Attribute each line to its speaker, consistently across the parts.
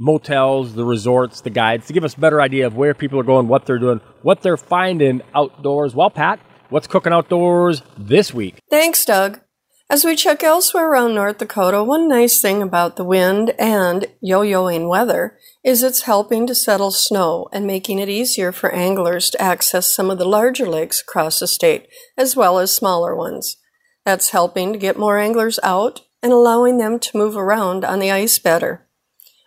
Speaker 1: motels, the resorts, the guides to give us a better idea of where people are going, what they're doing, what they're finding outdoors. Well, Pat, what's cooking outdoors this week?
Speaker 2: Thanks, Doug. As we check elsewhere around North Dakota, one nice thing about the wind and yo yoing weather is it's helping to settle snow and making it easier for anglers to access some of the larger lakes across the state, as well as smaller ones. That's helping to get more anglers out and allowing them to move around on the ice better.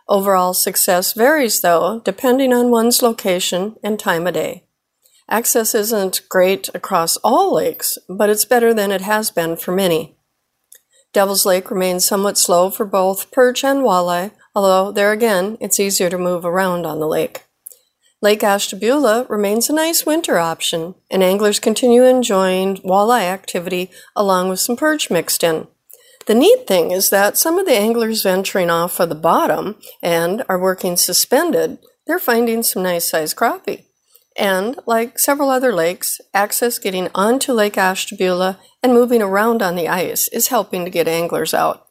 Speaker 2: Overall success varies, though, depending on one's location and time of day. Access isn't great across all lakes, but it's better than it has been for many. Devil's Lake remains somewhat slow for both perch and walleye, although there again, it's easier to move around on the lake. Lake Ashtabula remains a nice winter option, and anglers continue enjoying walleye activity along with some perch mixed in. The neat thing is that some of the anglers venturing off of the bottom and are working suspended, they're finding some nice sized crappie. And like several other lakes, access getting onto Lake Ashtabula and moving around on the ice is helping to get anglers out.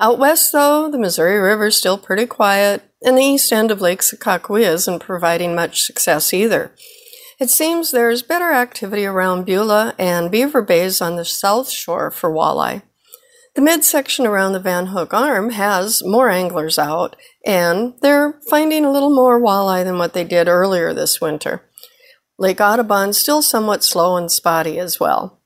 Speaker 2: Out west, though, the Missouri River is still pretty quiet, and the east end of Lake Sakakawea isn't providing much success either. It seems there's better activity around Beulah and Beaver Bays on the south shore for walleye. The midsection around the Van Hook Arm has more anglers out, and they're finding a little more walleye than what they did earlier this winter. Lake Audubon's still somewhat slow and spotty as well.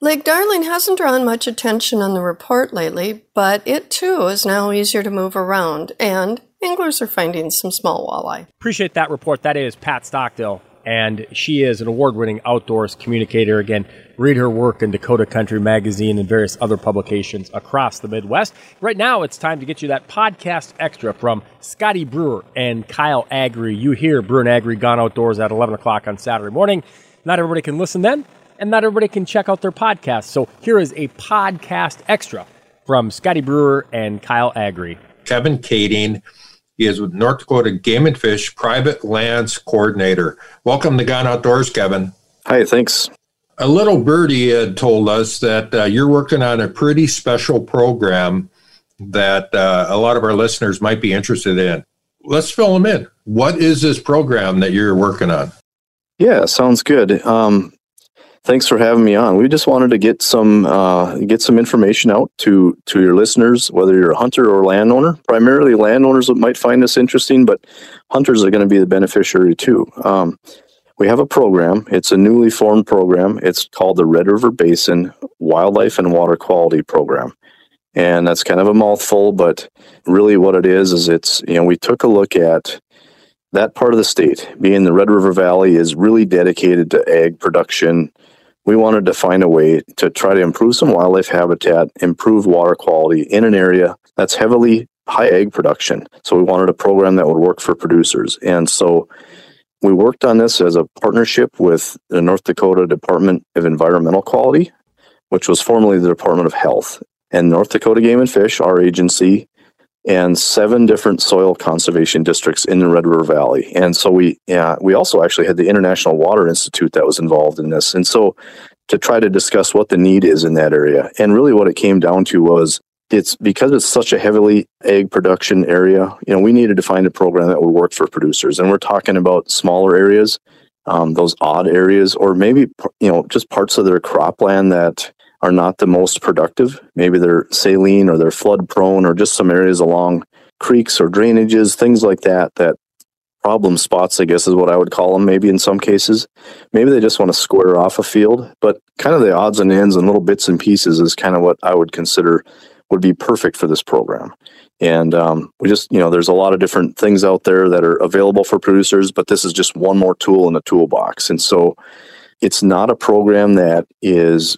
Speaker 2: Lake Darling hasn't drawn much attention on the report lately, but it too is now easier to move around, and anglers are finding some small walleye.
Speaker 1: Appreciate that report. That is Pat Stockdale and she is an award winning outdoors communicator. Again, read her work in Dakota Country Magazine and various other publications across the Midwest. Right now, it's time to get you that podcast extra from Scotty Brewer and Kyle Agri. You hear Brewer and Agri Gone Outdoors at 11 o'clock on Saturday morning. Not everybody can listen then, and not everybody can check out their podcast. So here is a podcast extra from Scotty Brewer and Kyle Agri.
Speaker 3: Kevin Kading he is with North Dakota Game and Fish Private Lands Coordinator. Welcome to Gone Outdoors, Kevin.
Speaker 4: Hi, thanks.
Speaker 3: A little birdie had told us that uh, you're working on a pretty special program that uh, a lot of our listeners might be interested in. Let's fill them in. What is this program that you're working on?
Speaker 4: Yeah, sounds good. Um, thanks for having me on. We just wanted to get some uh, get some information out to to your listeners, whether you're a hunter or landowner. Primarily, landowners might find this interesting, but hunters are going to be the beneficiary too. Um, we have a program. It's a newly formed program. It's called the Red River Basin Wildlife and Water Quality Program. And that's kind of a mouthful, but really what it is is it's, you know, we took a look at that part of the state, being the Red River Valley, is really dedicated to ag production, we wanted to find a way to try to improve some wildlife habitat, improve water quality in an area that's heavily high ag production. So we wanted a program that would work for producers. And so we worked on this as a partnership with the North Dakota Department of Environmental Quality, which was formerly the Department of Health, and North Dakota Game and Fish, our agency, and seven different soil conservation districts in the Red River Valley. And so we we also actually had the International Water Institute that was involved in this. And so to try to discuss what the need is in that area. And really what it came down to was it's because it's such a heavily ag production area, you know, we needed to find a program that would work for producers. And we're talking about smaller areas, um, those odd areas, or maybe, you know, just parts of their cropland that are not the most productive. Maybe they're saline or they're flood prone or just some areas along creeks or drainages, things like that, that problem spots, I guess is what I would call them, maybe in some cases. Maybe they just want to square off a field, but kind of the odds and ends and little bits and pieces is kind of what I would consider would be perfect for this program. And um, we just, you know, there's a lot of different things out there that are available for producers, but this is just one more tool in the toolbox. And so it's not a program that is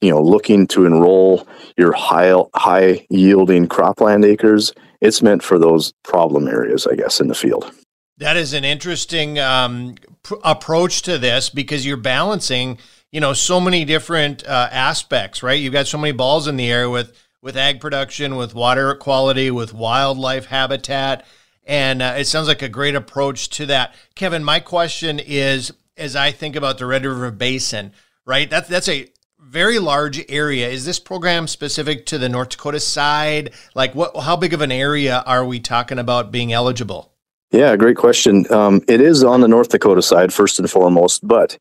Speaker 4: you know looking to enroll your high high yielding cropland acres it's meant for those problem areas i guess in the field
Speaker 5: that is an interesting um, pr- approach to this because you're balancing, you know, so many different uh, aspects, right? You've got so many balls in the air with with ag production, with water quality, with wildlife habitat, and uh, it sounds like a great approach to that. Kevin, my question is, as I think about the Red River Basin, right? That's that's a very large area. Is this program specific to the North Dakota side? Like, what? How big of an area are we talking about being eligible?
Speaker 4: Yeah, great question. Um, it is on the North Dakota side, first and foremost, but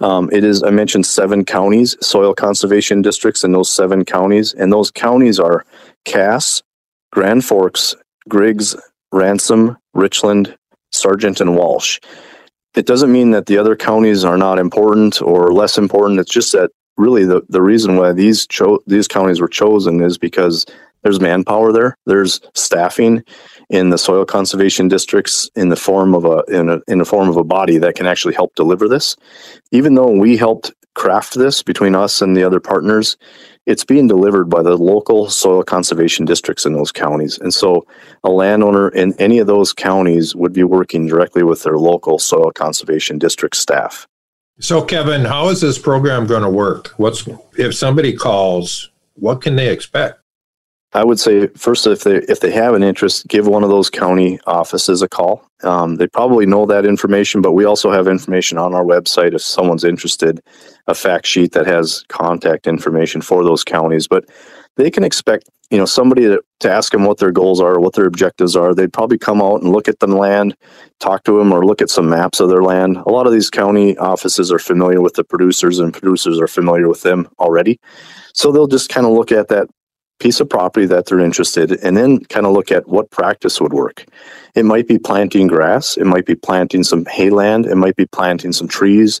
Speaker 4: um, it is, I mentioned seven counties, soil conservation districts in those seven counties, and those counties are Cass, Grand Forks, Griggs, Ransom, Richland, Sargent, and Walsh. It doesn't mean that the other counties are not important or less important. It's just that really the, the reason why these cho- these counties were chosen is because there's manpower there, there's staffing, in the soil conservation districts in the form of a in a in the form of a body that can actually help deliver this. Even though we helped craft this between us and the other partners, it's being delivered by the local soil conservation districts in those counties. And so a landowner in any of those counties would be working directly with their local soil conservation district staff.
Speaker 3: So Kevin, how is this program going to work? What's if somebody calls, what can they expect?
Speaker 4: I would say first, if they if they have an interest, give one of those county offices a call. Um, they probably know that information, but we also have information on our website if someone's interested, a fact sheet that has contact information for those counties. But they can expect you know somebody to, to ask them what their goals are, what their objectives are. They'd probably come out and look at the land, talk to them, or look at some maps of their land. A lot of these county offices are familiar with the producers, and producers are familiar with them already. So they'll just kind of look at that piece of property that they're interested in, and then kind of look at what practice would work. It might be planting grass, it might be planting some hayland, it might be planting some trees,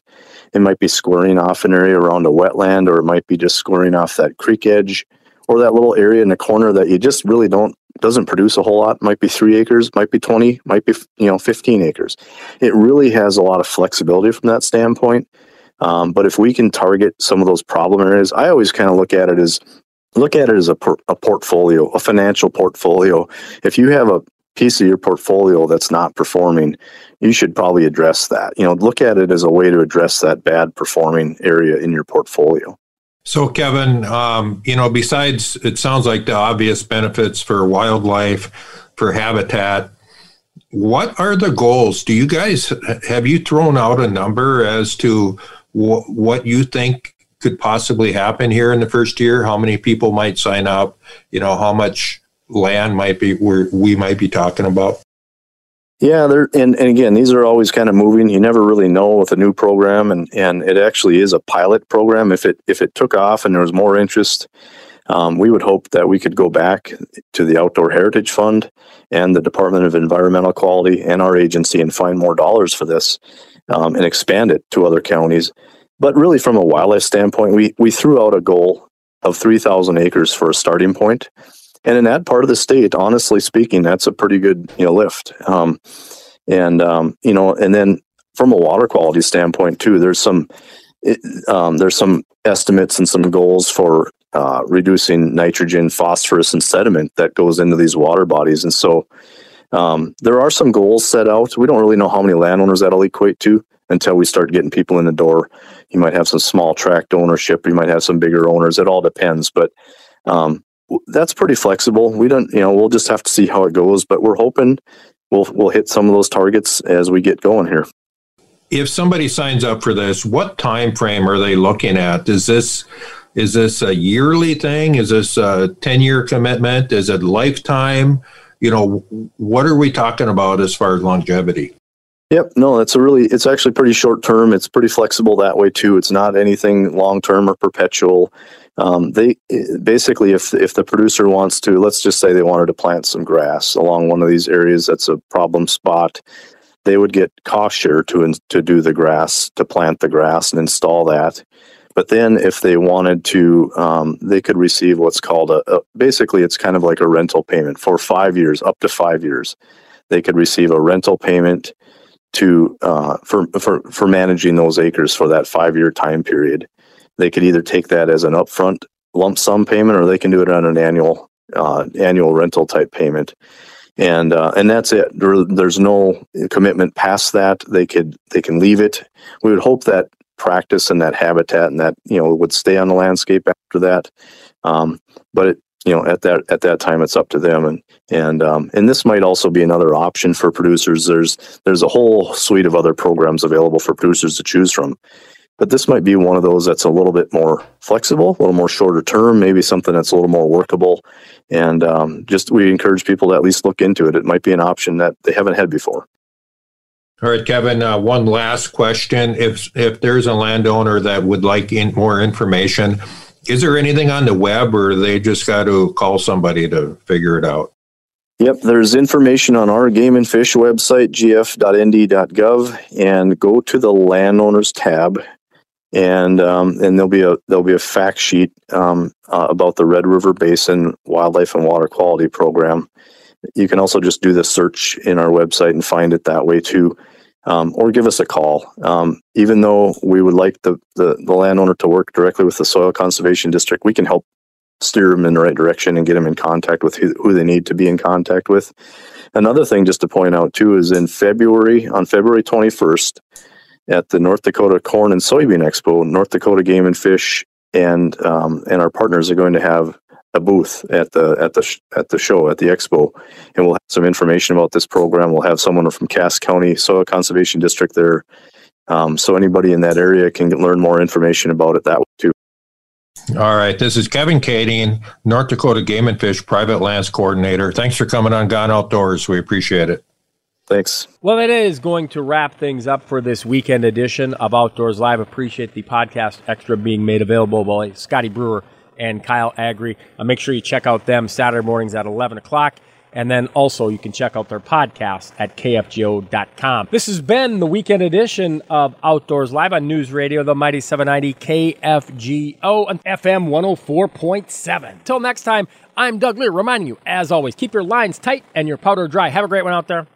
Speaker 4: it might be squaring off an area around a wetland, or it might be just squaring off that creek edge or that little area in the corner that you just really don't doesn't produce a whole lot might be three acres might be 20 might be you know 15 acres it really has a lot of flexibility from that standpoint um, but if we can target some of those problem areas i always kind of look at it as look at it as a, por- a portfolio, a financial portfolio. If you have a piece of your portfolio that's not performing, you should probably address that. You know, look at it as a way to address that bad performing area in your portfolio.
Speaker 3: So, Kevin, um, you know, besides it sounds like the obvious benefits for wildlife, for habitat, what are the goals? Do you guys have you thrown out a number as to wh- what you think could possibly happen here in the first year? How many people might sign up? You know, how much land might be we might be talking about?
Speaker 4: Yeah, there and, and again, these are always kind of moving. You never really know with a new program, and and it actually is a pilot program. If it if it took off and there was more interest, um, we would hope that we could go back to the Outdoor Heritage Fund and the Department of Environmental Quality and our agency and find more dollars for this um, and expand it to other counties. But really, from a wildlife standpoint, we, we threw out a goal of 3,000 acres for a starting point. And in that part of the state, honestly speaking, that's a pretty good you know lift. Um, and um, you know, and then from a water quality standpoint too, there's some um, there's some estimates and some goals for uh, reducing nitrogen, phosphorus, and sediment that goes into these water bodies. And so um, there are some goals set out. We don't really know how many landowners that'll equate to until we start getting people in the door. You might have some small tract ownership. You might have some bigger owners. It all depends, but um, that's pretty flexible. We don't, you know, we'll just have to see how it goes. But we're hoping we'll we'll hit some of those targets as we get going here.
Speaker 3: If somebody signs up for this, what time frame are they looking at? Is this is this a yearly thing? Is this a ten year commitment? Is it lifetime? You know, what are we talking about as far as longevity?
Speaker 4: Yep. No, it's a really, it's actually pretty short term. It's pretty flexible that way too. It's not anything long term or perpetual. Um, they basically, if if the producer wants to, let's just say they wanted to plant some grass along one of these areas that's a problem spot, they would get cost share to to do the grass, to plant the grass and install that. But then, if they wanted to, um, they could receive what's called a, a, basically it's kind of like a rental payment for five years, up to five years. They could receive a rental payment to uh, for for for managing those acres for that five year time period. They could either take that as an upfront lump sum payment, or they can do it on an annual uh, annual rental type payment and uh, and that's it. There, there's no commitment past that. They could they can leave it. We would hope that practice and that habitat and that you know would stay on the landscape after that. Um, but it, you know at that at that time it's up to them and and um, and this might also be another option for producers. There's there's a whole suite of other programs available for producers to choose from. But this might be one of those that's a little bit more flexible, a little more shorter term, maybe something that's a little more workable. And um, just we encourage people to at least look into it. It might be an option that they haven't had before.
Speaker 3: All right, Kevin. Uh, one last question: If if there's a landowner that would like in, more information, is there anything on the web, or they just got to call somebody to figure it out?
Speaker 4: Yep, there's information on our game and fish website, gf.nd.gov, and go to the landowners tab and um, and there'll be a there'll be a fact sheet um, uh, about the Red River Basin Wildlife and Water Quality Program. You can also just do the search in our website and find it that way too, um, or give us a call. Um, even though we would like the, the the landowner to work directly with the Soil Conservation District, we can help steer them in the right direction and get them in contact with who, who they need to be in contact with. Another thing, just to point out too, is in February on February twenty first at the North Dakota Corn and Soybean Expo, North Dakota Game and Fish and um, and our partners are going to have a booth at the at the at the show at the expo, and we'll have some information about this program. We'll have someone from Cass County Soil Conservation District there, um, so anybody in that area can learn more information about it that way too.
Speaker 3: All right, this is Kevin Kading, North Dakota Game and Fish Private Lands Coordinator. Thanks for coming on Gone Outdoors. We appreciate it.
Speaker 4: Thanks.
Speaker 1: Well, that is going to wrap things up for this weekend edition of Outdoors Live. Appreciate the podcast extra being made available by Scotty Brewer and Kyle Agri. Uh, make sure you check out them Saturday mornings at 11 o'clock. And then also you can check out their podcast at kfgo.com. This has been the weekend edition of Outdoors Live on News Radio, the Mighty 790 KFGO and FM 104.7. Till next time, I'm Doug Leier reminding you, as always, keep your lines tight and your powder dry. Have a great one out there.